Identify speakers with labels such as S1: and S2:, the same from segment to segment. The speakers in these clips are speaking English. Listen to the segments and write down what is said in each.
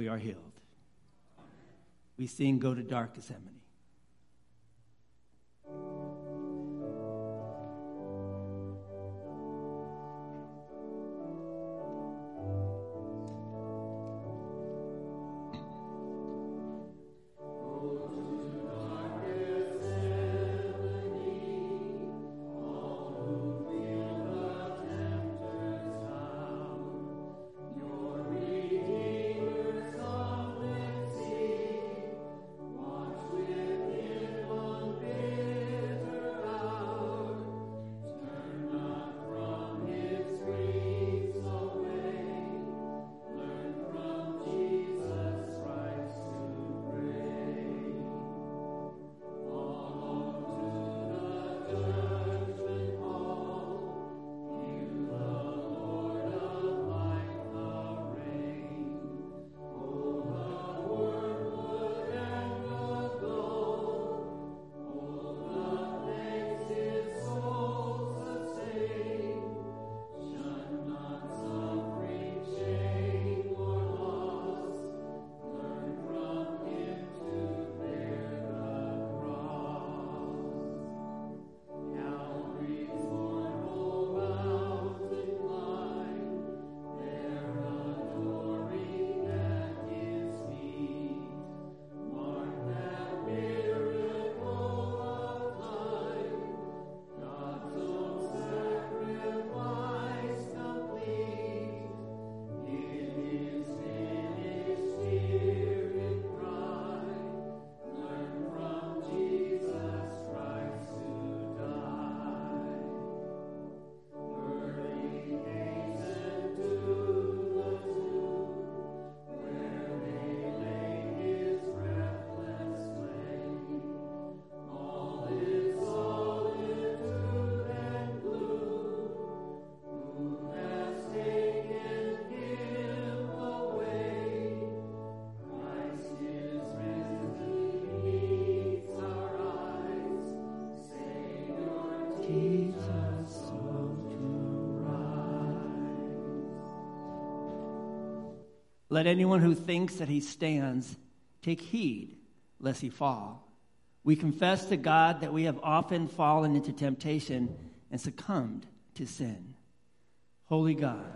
S1: we are healed. We sing Go to Dark Gethsemane. Let anyone who thinks that he stands take heed lest he fall. We confess to God that we have often fallen into temptation and succumbed to sin. Holy God,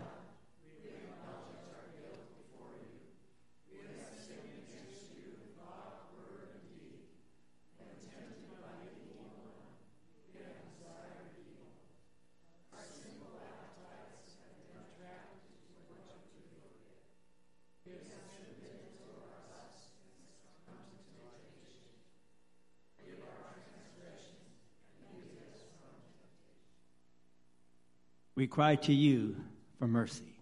S1: we cry to you for mercy.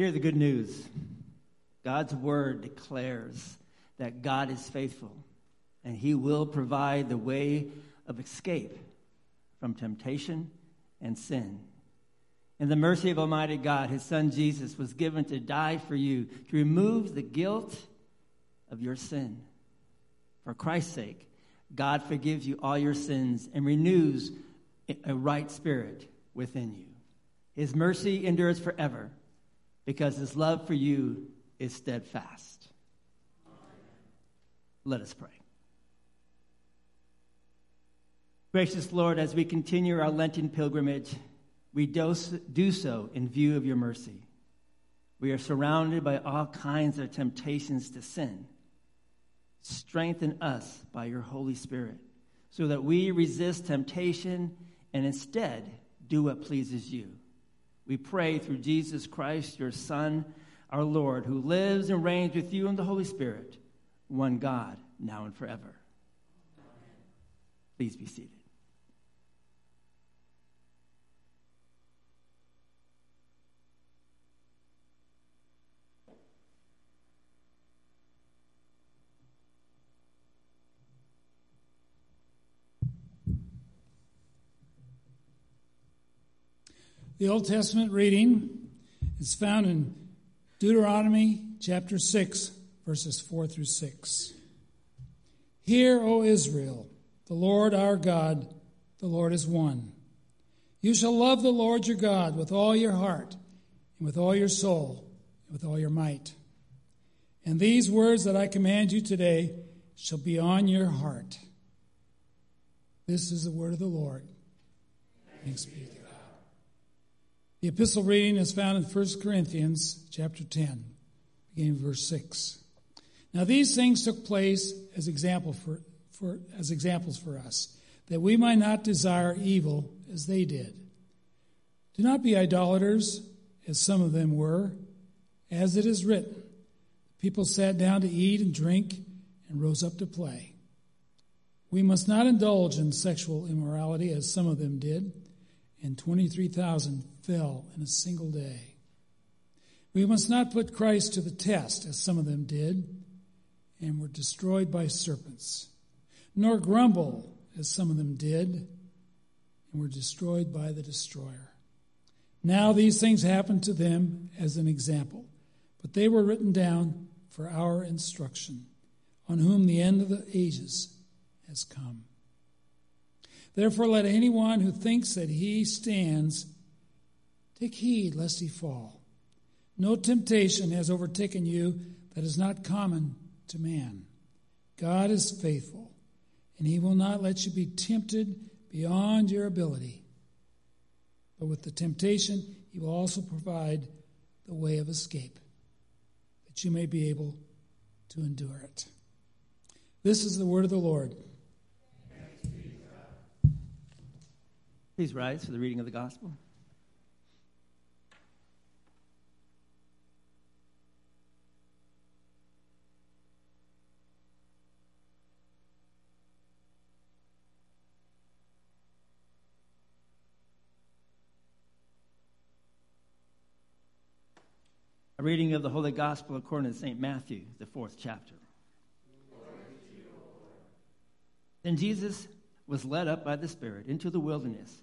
S2: Hear the good news God's word declares that God is faithful and he will provide the way of escape from temptation and sin. In the mercy of Almighty God, his son Jesus was given to die for you, to remove the guilt of your sin. For Christ's sake, God forgives you all your sins and renews a right spirit within you. His mercy endures forever because his love for you is steadfast. Let us pray. Gracious Lord, as we continue our Lenten pilgrimage, we do so in view of your mercy. We are surrounded by all kinds of temptations to sin. Strengthen us by your Holy Spirit so that we resist temptation and instead do what pleases you. We pray through Jesus Christ, your Son, our Lord, who lives and reigns with you in the Holy Spirit, one God, now and forever. Please be seated.
S3: The Old Testament reading is found in Deuteronomy chapter 6, verses 4 through 6. Hear, O Israel, the Lord our God, the Lord is one. You shall love the Lord your God with all your heart, and with all your soul, and with all your might. And these words that I command you today shall be on your heart. This is the word of the Lord. Thanks be to God. The epistle reading is found in 1 Corinthians chapter 10, beginning verse 6. Now these things took place as example for, for as examples for us, that we might not desire evil as they did. Do not be idolaters, as some of them were, as it is written. People sat down to eat and drink and rose up to play. We must not indulge in sexual immorality, as some of them did and 23,000 fell in a single day. We must not put Christ to the test, as some of them did, and were destroyed by serpents, nor grumble, as some of them did, and were destroyed by the destroyer. Now these things happened to them as an example, but they were written down for our instruction, on whom the end of the ages has come. Therefore, let anyone who thinks that he stands take heed lest he fall. No temptation has overtaken you that is not common to man. God is faithful, and he will not let you be tempted beyond your ability. But with the temptation, he will also provide the way of escape, that you may be able to endure it. This is the word of the Lord.
S2: Please rise for the reading of the gospel. A reading of the Holy Gospel according to St. Matthew, the fourth chapter. Then Jesus was led up by the Spirit into the wilderness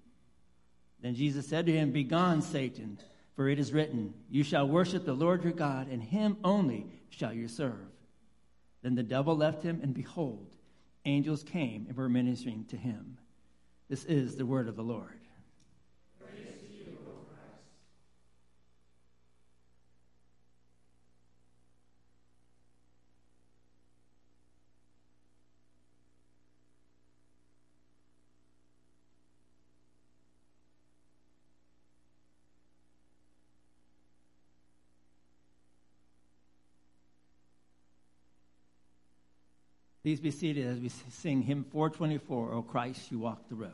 S2: Then Jesus said to him, Begone, Satan, for it is written, You shall worship the Lord your God, and him only shall you serve. Then the devil left him, and behold, angels came and were ministering to him. This is the word of the Lord. Please be seated as we sing hymn 424, O Christ, you walk the road.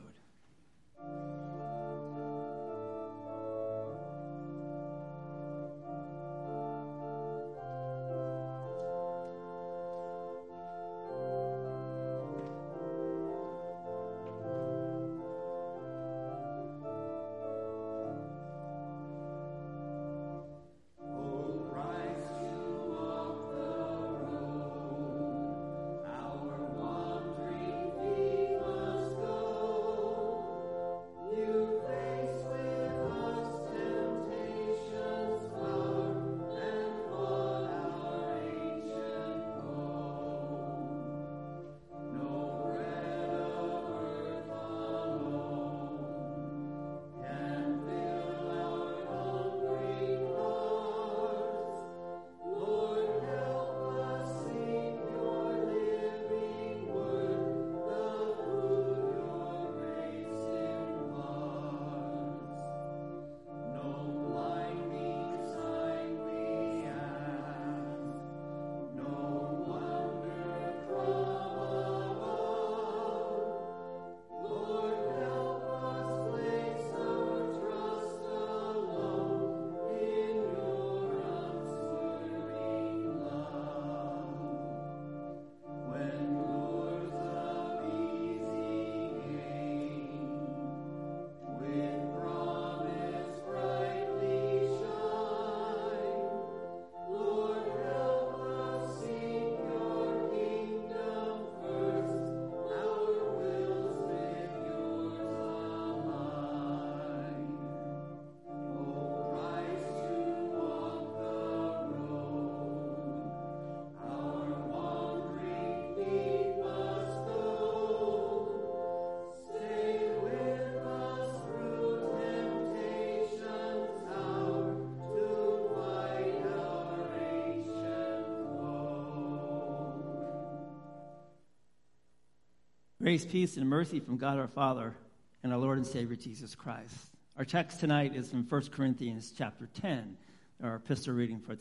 S2: Grace, peace, and mercy from God our Father and our Lord and Savior Jesus Christ. Our text tonight is from 1 Corinthians chapter 10, our epistle reading for,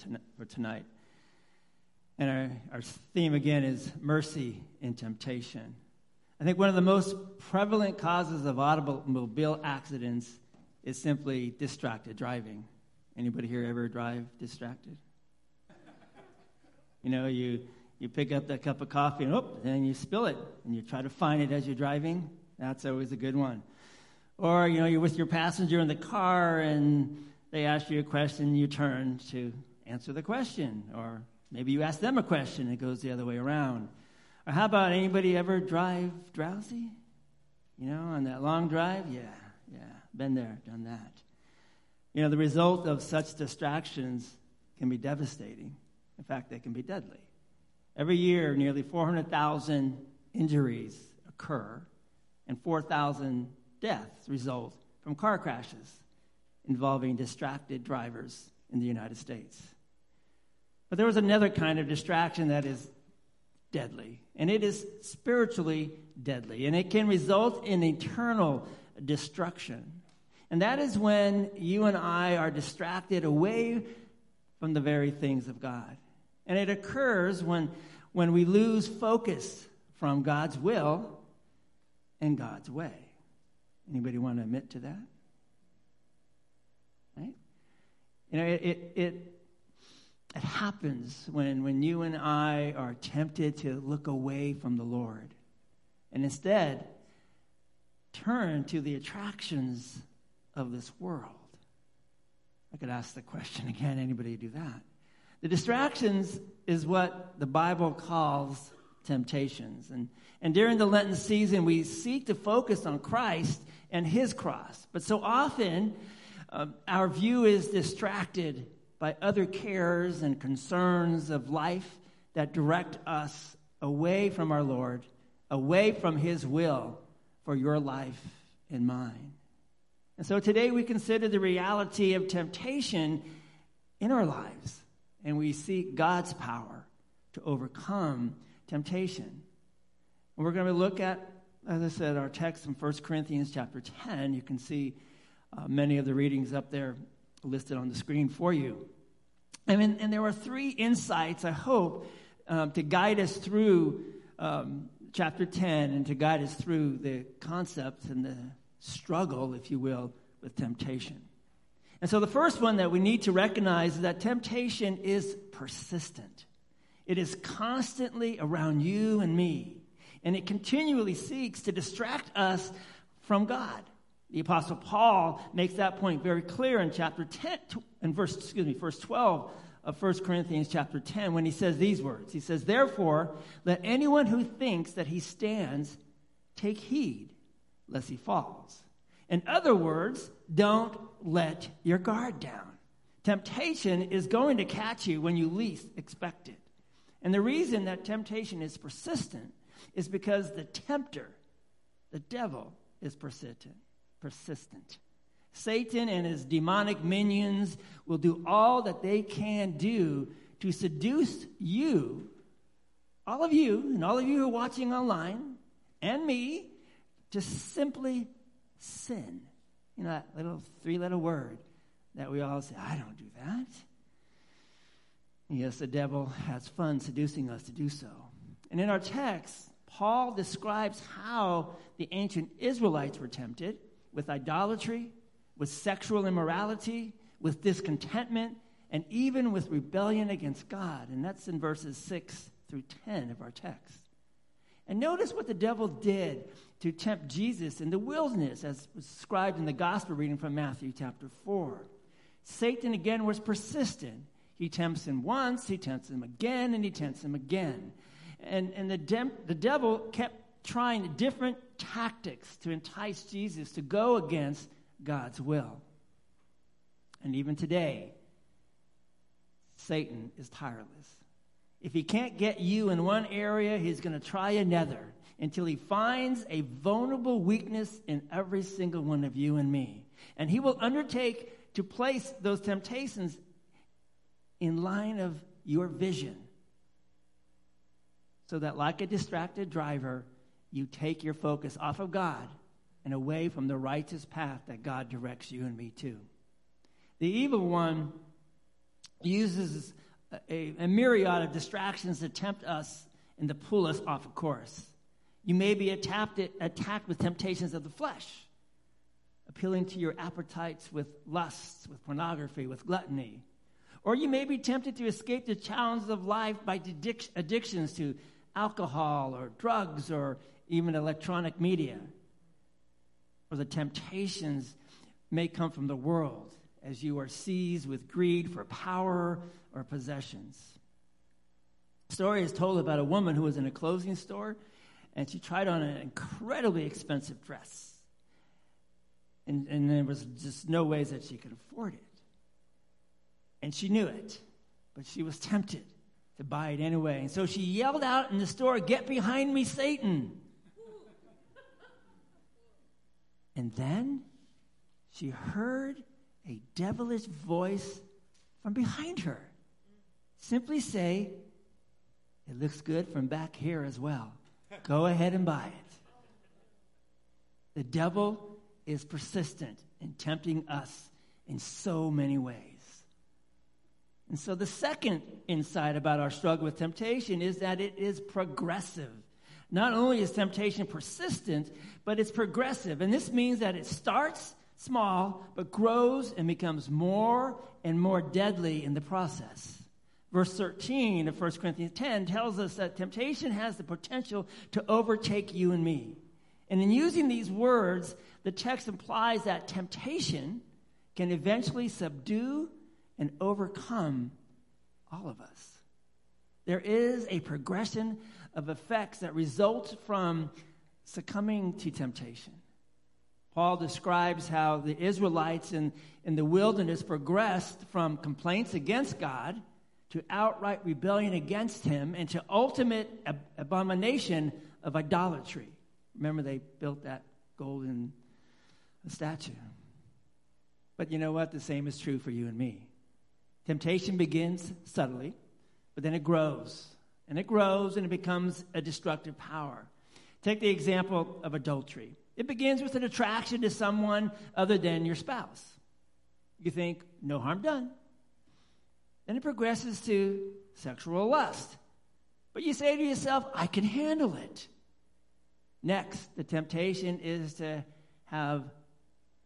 S2: tonight. And our, our theme again is mercy in temptation. I think one of the most prevalent causes of automobile accidents is simply distracted driving. Anybody here ever drive distracted? You know, you you pick up that cup of coffee and oh, then you spill it and you try to find it as you're driving. That's always a good one. Or, you know, you're with your passenger in the car and they ask you a question, you turn to answer the question. Or maybe you ask them a question, and it goes the other way around. Or how about anybody ever drive drowsy? You know, on that long drive? Yeah, yeah, been there, done that. You know, the result of such distractions can be devastating. In fact, they can be deadly. Every year, nearly 400,000 injuries occur, and 4,000 deaths result from car crashes involving distracted drivers in the United States. But there was another kind of distraction that is deadly, and it is spiritually deadly, and it can result in eternal destruction. And that is when you and I are distracted away from the very things of God. And it occurs when, when we lose focus from God's will and God's way. Anybody want to admit to that? Right? You know, it, it, it, it happens when, when you and I are tempted to look away from the Lord and instead turn to the attractions of this world. I could ask the question again anybody do that? The distractions is what the Bible calls temptations. And, and during the Lenten season, we seek to focus on Christ and his cross. But so often, uh, our view is distracted by other cares and concerns of life that direct us away from our Lord, away from His will for your life and mine. And so today we consider the reality of temptation in our lives, and we seek God's power to overcome temptation. And we're going to look at, as I said, our text from 1 Corinthians chapter 10. You can see uh, many of the readings up there listed on the screen for you. I mean, and there are three insights, I hope, um, to guide us through um, chapter 10 and to guide us through the concepts and the struggle, if you will, with temptation. And so the first one that we need to recognize is that temptation is persistent. It is constantly around you and me, and it continually seeks to distract us from God. The apostle Paul makes that point very clear in chapter 10 and verse excuse me, verse 12 of 1 Corinthians chapter 10 when he says these words. He says, "Therefore, let anyone who thinks that he stands take heed lest he falls." In other words, don't let your guard down. Temptation is going to catch you when you least expect it. And the reason that temptation is persistent is because the tempter, the devil, is persistent. Persistent. Satan and his demonic minions will do all that they can do to seduce you, all of you, and all of you who are watching online, and me, to simply sin. You know, that little three letter word that we all say, I don't do that. Yes, the devil has fun seducing us to do so. And in our text, Paul describes how the ancient Israelites were tempted with idolatry, with sexual immorality, with discontentment, and even with rebellion against God. And that's in verses 6 through 10 of our text. And notice what the devil did to tempt Jesus in the wilderness, as described in the gospel reading from Matthew chapter 4. Satan again was persistent. He tempts him once, he tempts him again, and he tempts him again. And, and the, the devil kept trying different tactics to entice Jesus to go against God's will. And even today, Satan is tireless. If he can't get you in one area, he's going to try another until he finds a vulnerable weakness in every single one of you and me. And he will undertake to place those temptations in line of your vision. So that, like a distracted driver, you take your focus off of God and away from the righteous path that God directs you and me to. The evil one uses a, a myriad of distractions to tempt us and to pull us off of course. You may be attacked, attacked with temptations of the flesh, appealing to your appetites with lusts, with pornography, with gluttony. Or you may be tempted to escape the challenges of life by addictions to alcohol or drugs or even electronic media. Or the temptations may come from the world as you are seized with greed for power or possessions. A story is told about a woman who was in a clothing store and she tried on an incredibly expensive dress. And, and there was just no ways that she could afford it. And she knew it, but she was tempted to buy it anyway. And so she yelled out in the store, Get behind me, Satan! And then she heard a devilish voice from behind her simply say, It looks good from back here as well. Go ahead and buy it. The devil is persistent in tempting us in so many ways. And so, the second insight about our struggle with temptation is that it is progressive. Not only is temptation persistent, but it's progressive. And this means that it starts small, but grows and becomes more and more deadly in the process. Verse 13 of 1 Corinthians 10 tells us that temptation has the potential to overtake you and me. And in using these words, the text implies that temptation can eventually subdue and overcome all of us. There is a progression of effects that result from succumbing to temptation. Paul describes how the Israelites in, in the wilderness progressed from complaints against God to outright rebellion against him and to ultimate ab- abomination of idolatry. Remember, they built that golden statue. But you know what? The same is true for you and me. Temptation begins subtly, but then it grows. And it grows and it becomes a destructive power. Take the example of adultery. It begins with an attraction to someone other than your spouse. You think, no harm done. Then it progresses to sexual lust. But you say to yourself, I can handle it. Next, the temptation is to have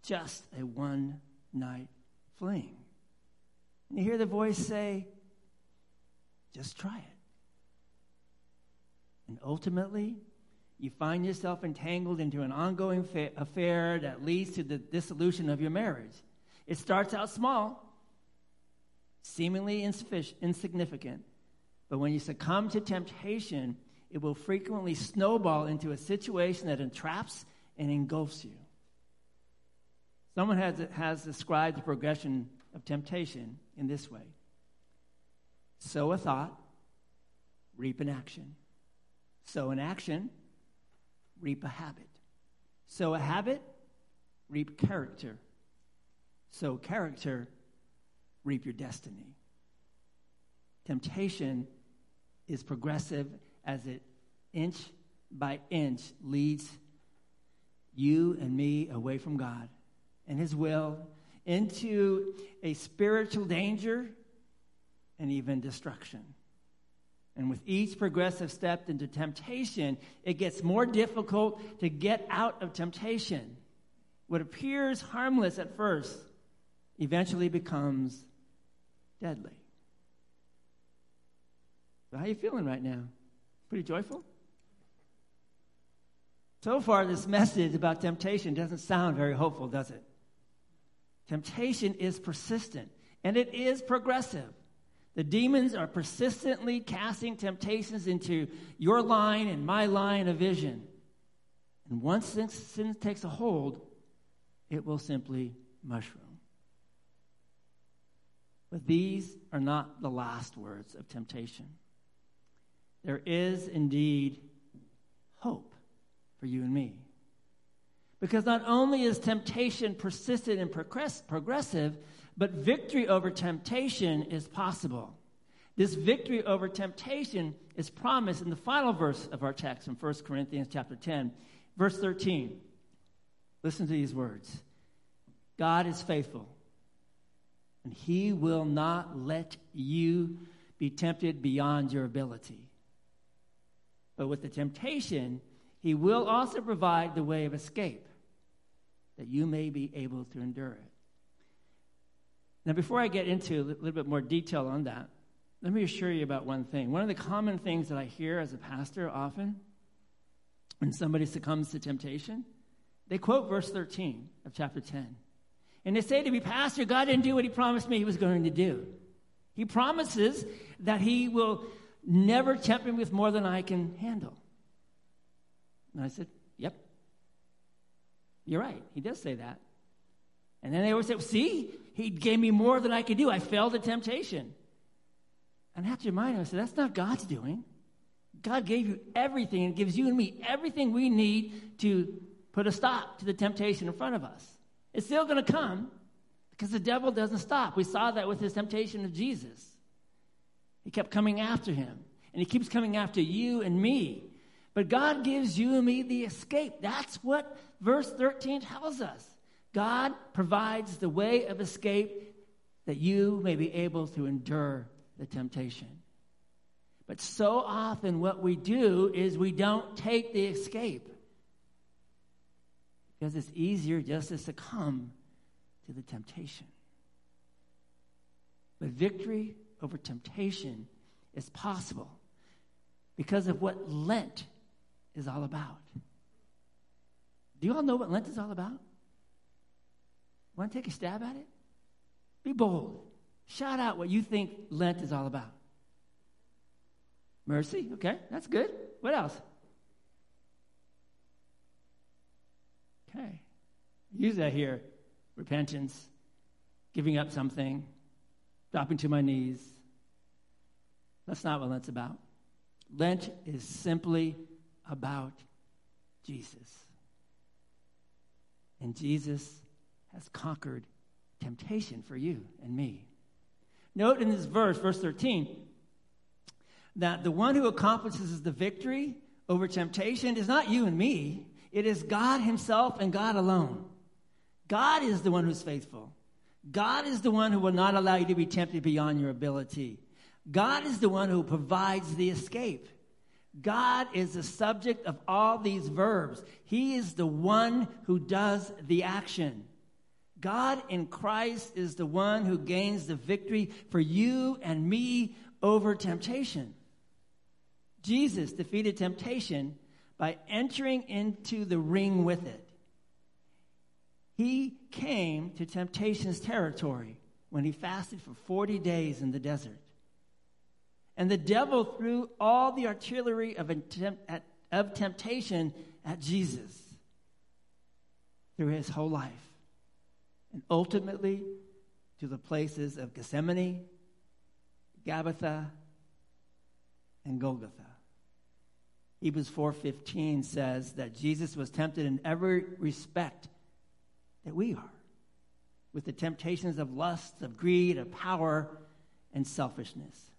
S2: just a one night fling. And you hear the voice say, just try it. And ultimately, you find yourself entangled into an ongoing fa- affair that leads to the dissolution of your marriage. It starts out small, seemingly insignificant, but when you succumb to temptation, it will frequently snowball into a situation that entraps and engulfs you. Someone has, has described the progression of temptation in this way sow a thought, reap an action. Sow an action, reap a habit. Sow a habit, reap character. Sow character, reap your destiny. Temptation is progressive as it inch by inch leads you and me away from God and His will into a spiritual danger and even destruction. And with each progressive step into temptation, it gets more difficult to get out of temptation. What appears harmless at first eventually becomes deadly. So how are you feeling right now? Pretty joyful? So far, this message about temptation doesn't sound very hopeful, does it? Temptation is persistent and it is progressive. The demons are persistently casting temptations into your line and my line of vision. And once sin takes a hold, it will simply mushroom. But these are not the last words of temptation. There is indeed hope for you and me. Because not only is temptation persistent and progressive, but victory over temptation is possible. This victory over temptation is promised in the final verse of our text from 1 Corinthians chapter 10, verse 13. Listen to these words. God is faithful, and he will not let you be tempted beyond your ability. But with the temptation, he will also provide the way of escape that you may be able to endure it. Now, before I get into a little bit more detail on that, let me assure you about one thing. One of the common things that I hear as a pastor often when somebody succumbs to temptation, they quote verse 13 of chapter 10. And they say to me, Pastor, God didn't do what he promised me he was going to do. He promises that he will never tempt me with more than I can handle. And I said, Yep. You're right. He does say that. And then they always say, See, he gave me more than I could do. I fell to temptation. And I have to remind him, I said, That's not God's doing. God gave you everything and gives you and me everything we need to put a stop to the temptation in front of us. It's still going to come because the devil doesn't stop. We saw that with his temptation of Jesus. He kept coming after him, and he keeps coming after you and me. But God gives you and me the escape. That's what verse 13 tells us. God provides the way of escape that you may be able to endure the temptation. But so often, what we do is we don't take the escape because it's easier just to succumb to the temptation. But victory over temptation is possible because of what Lent is all about. Do you all know what Lent is all about? Want to take a stab at it? Be bold. Shout out what you think Lent is all about. Mercy, okay, that's good. What else? Okay. Use that here. Repentance, giving up something, dropping to my knees, That's not what Lent's about. Lent is simply about Jesus. And Jesus has conquered temptation for you and me. Note in this verse, verse 13, that the one who accomplishes the victory over temptation is not you and me, it is God Himself and God alone. God is the one who's faithful. God is the one who will not allow you to be tempted beyond your ability. God is the one who provides the escape. God is the subject of all these verbs. He is the one who does the action. God in Christ is the one who gains the victory for you and me over temptation. Jesus defeated temptation by entering into the ring with it. He came to temptation's territory when he fasted for 40 days in the desert. And the devil threw all the artillery of, of temptation at Jesus through his whole life. And ultimately to the places of Gethsemane, Gabbatha, and Golgotha. Hebrews 4:15 says that Jesus was tempted in every respect that we are, with the temptations of lust, of greed, of power, and selfishness.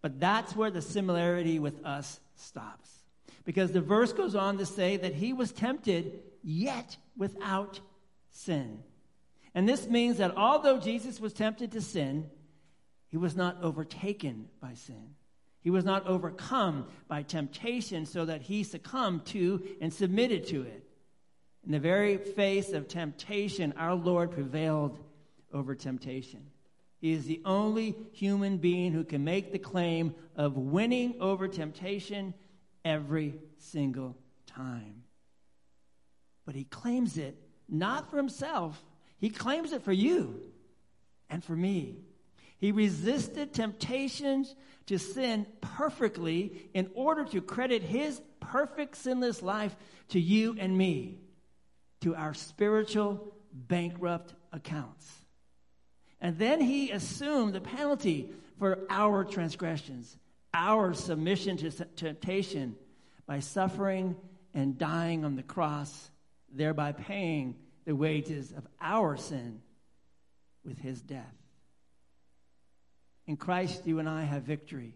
S2: But that's where the similarity with us stops. Because the verse goes on to say that he was tempted, yet without sin. And this means that although Jesus was tempted to sin, he was not overtaken by sin. He was not overcome by temptation so that he succumbed to and submitted to it. In the very face of temptation, our Lord prevailed over temptation. He is the only human being who can make the claim of winning over temptation every single time. But he claims it not for himself, he claims it for you and for me. He resisted temptations to sin perfectly in order to credit his perfect sinless life to you and me, to our spiritual bankrupt accounts. And then he assumed the penalty for our transgressions, our submission to temptation by suffering and dying on the cross, thereby paying the wages of our sin with his death. In Christ, you and I have victory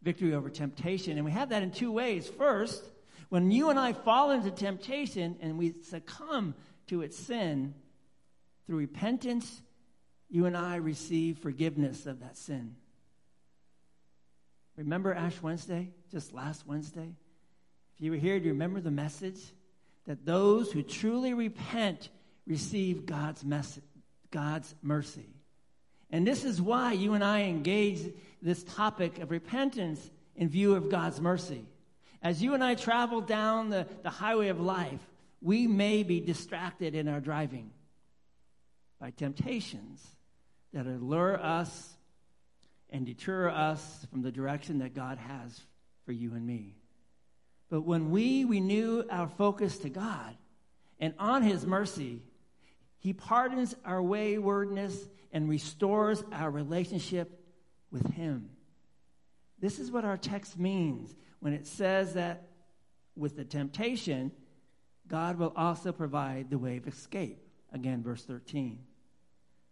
S2: victory over temptation. And we have that in two ways. First, when you and I fall into temptation and we succumb to its sin, through repentance, you and I receive forgiveness of that sin. Remember Ash Wednesday, just last Wednesday? If you were here, do you remember the message? That those who truly repent receive God's, message, God's mercy. And this is why you and I engage this topic of repentance in view of God's mercy. As you and I travel down the, the highway of life, we may be distracted in our driving by temptations that allure us and deter us from the direction that God has for you and me. But when we renew our focus to God and on His mercy, He pardons our waywardness and restores our relationship with Him. This is what our text means when it says that with the temptation, God will also provide the way of escape. Again, verse 13.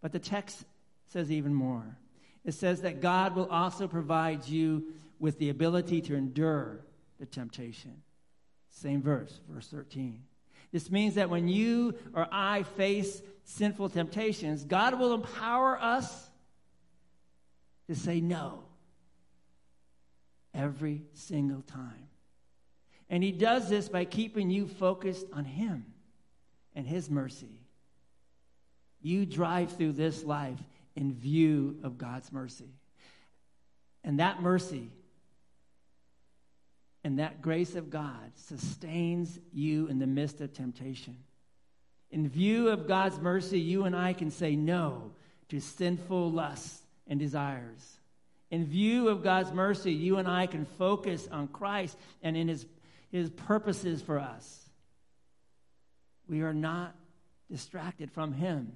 S2: But the text says even more. It says that God will also provide you with the ability to endure the temptation. Same verse, verse 13. This means that when you or I face sinful temptations, God will empower us to say no every single time. And He does this by keeping you focused on Him and His mercy. You drive through this life in view of God's mercy. And that mercy and that grace of God sustains you in the midst of temptation. In view of God's mercy, you and I can say no to sinful lusts and desires. In view of God's mercy, you and I can focus on Christ and in his, his purposes for us. We are not distracted from him.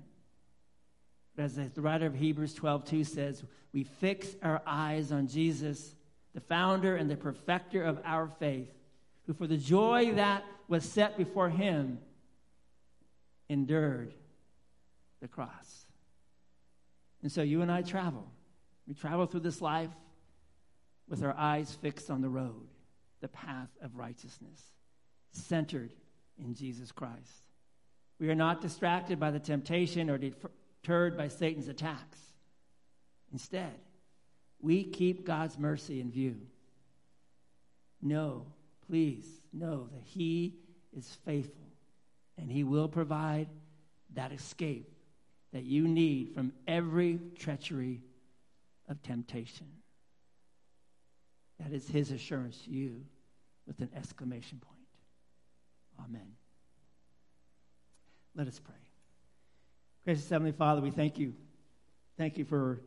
S2: But as the writer of Hebrews 12 2 says, we fix our eyes on Jesus, the founder and the perfecter of our faith, who for the joy that was set before him endured the cross. And so you and I travel. We travel through this life with our eyes fixed on the road, the path of righteousness, centered in Jesus Christ. We are not distracted by the temptation or deterred by Satan's attacks. Instead, we keep God's mercy in view. Know, please know that He is faithful and He will provide that escape that you need from every treachery of temptation. That is His assurance to you with an exclamation point. Amen. Let us pray. Gracious Heavenly Father, we thank you. Thank you for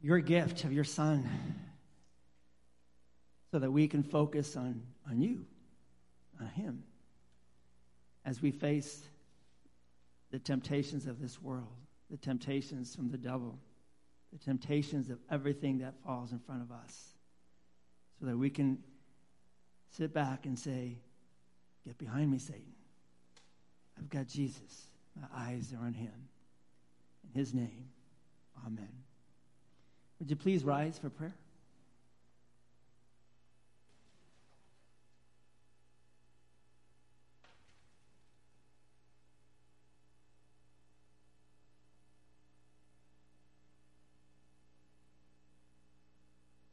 S2: your gift of your Son so that we can focus on, on you, on Him, as we face the temptations of this world, the temptations from the devil, the temptations of everything that falls in front of us, so that we can sit back and say, Get behind me, Satan. I've got Jesus. My eyes are on him. In his name, amen. Would you please rise for prayer?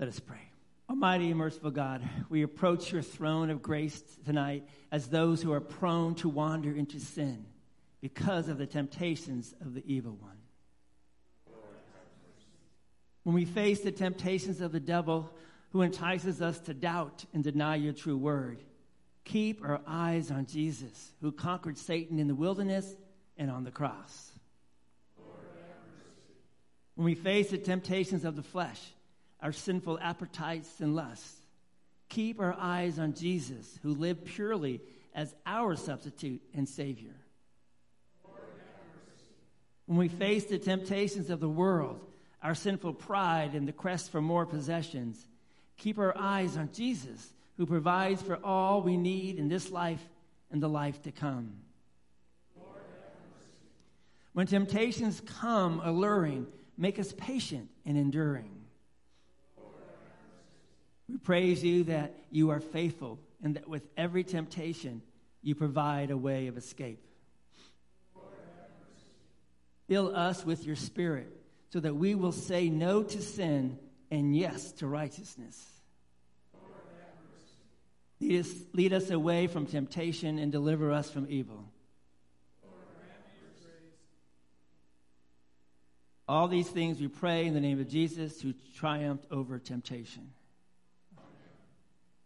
S2: Let us pray. Almighty and merciful God, we approach your throne of grace tonight as those who are prone to wander into sin because of the temptations of the evil one. When we face the temptations of the devil who entices us to doubt and deny your true word, keep our eyes on Jesus who conquered Satan in the wilderness and on the cross. When we face the temptations of the flesh, our sinful appetites and lusts. Keep our eyes on Jesus, who lived purely as our substitute and Savior. When we face the temptations of the world, our sinful pride and the quest for more possessions, keep our eyes on Jesus, who provides for all we need in this life and the life to come. When temptations come alluring, make us patient and enduring. We praise you that you are faithful and that with every temptation, you provide a way of escape. Fill us with your spirit so that we will say no to sin and yes to righteousness. Lead us, lead us away from temptation and deliver us from evil. All these things we pray in the name of Jesus who triumphed over temptation.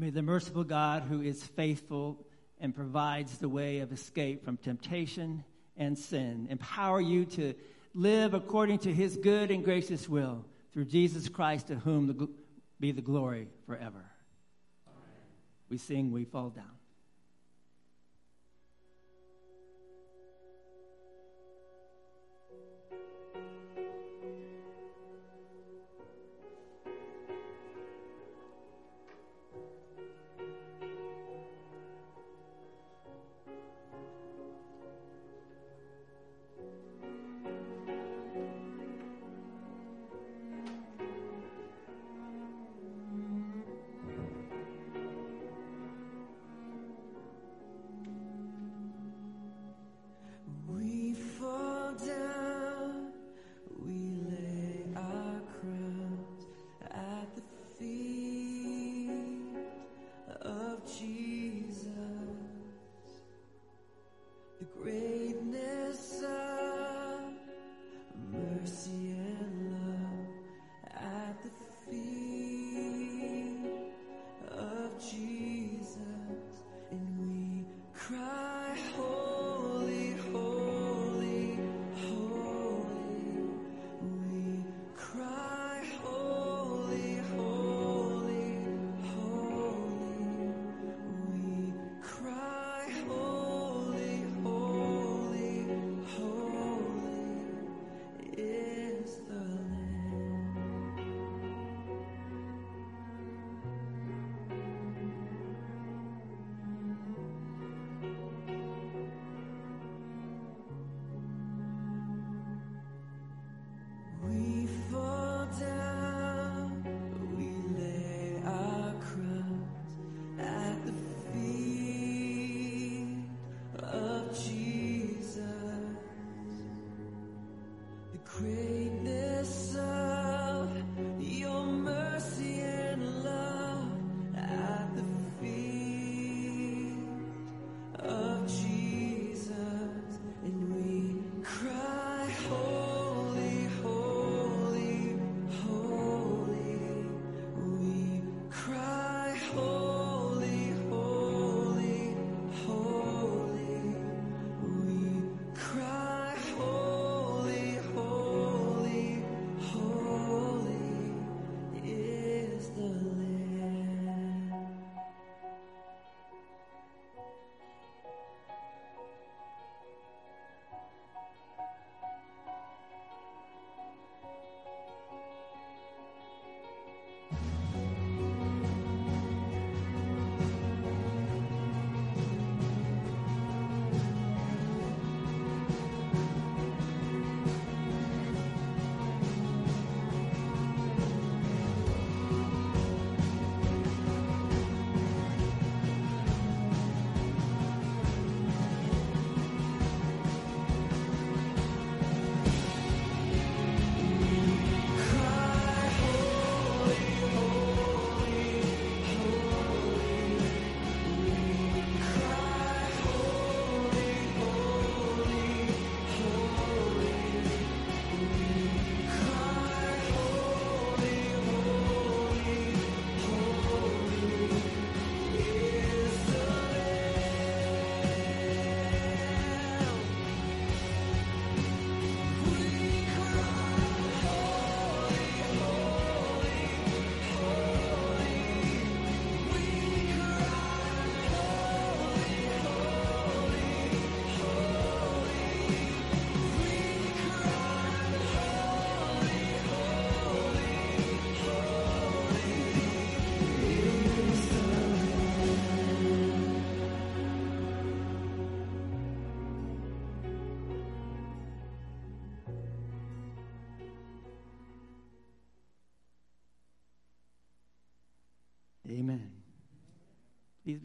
S2: May the merciful God, who is faithful and provides the way of escape from temptation and sin, empower you to live according to his good and gracious will through Jesus Christ, to whom be the glory forever. We sing, we fall down.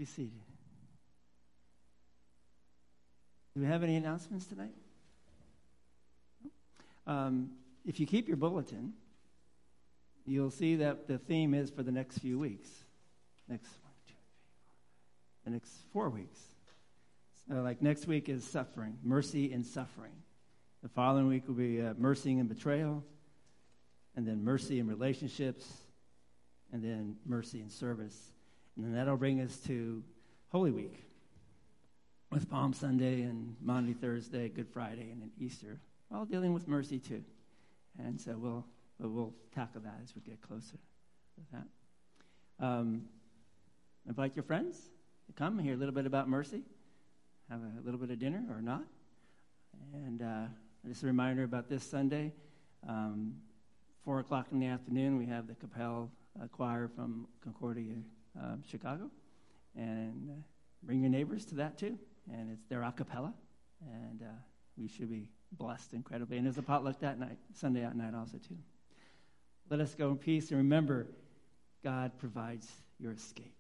S2: Be seated. Do we have any announcements tonight? Um, if you keep your bulletin, you'll see that the theme is for the next few weeks. Next one, two, three, four, the next four weeks. So, like next week is suffering, mercy and suffering. The following week will be uh, mercy and betrayal, and then mercy and relationships, and then mercy and service. And that'll bring us to Holy Week with Palm Sunday and Maundy Thursday, Good Friday, and then Easter, all dealing with mercy too. And so we'll, we'll tackle that as we get closer with that. Um, invite your friends to come hear a little bit about mercy, have a little bit of dinner or not. And uh, just a reminder about this Sunday, um, 4 o'clock in the afternoon, we have the Kapelle uh, Choir from Concordia, uh, Chicago. And uh, bring your neighbors to that too and it's their a cappella, and uh, we should be blessed incredibly. And there's a potluck that night, Sunday at night also too. Let us go in peace and remember, God provides your escape.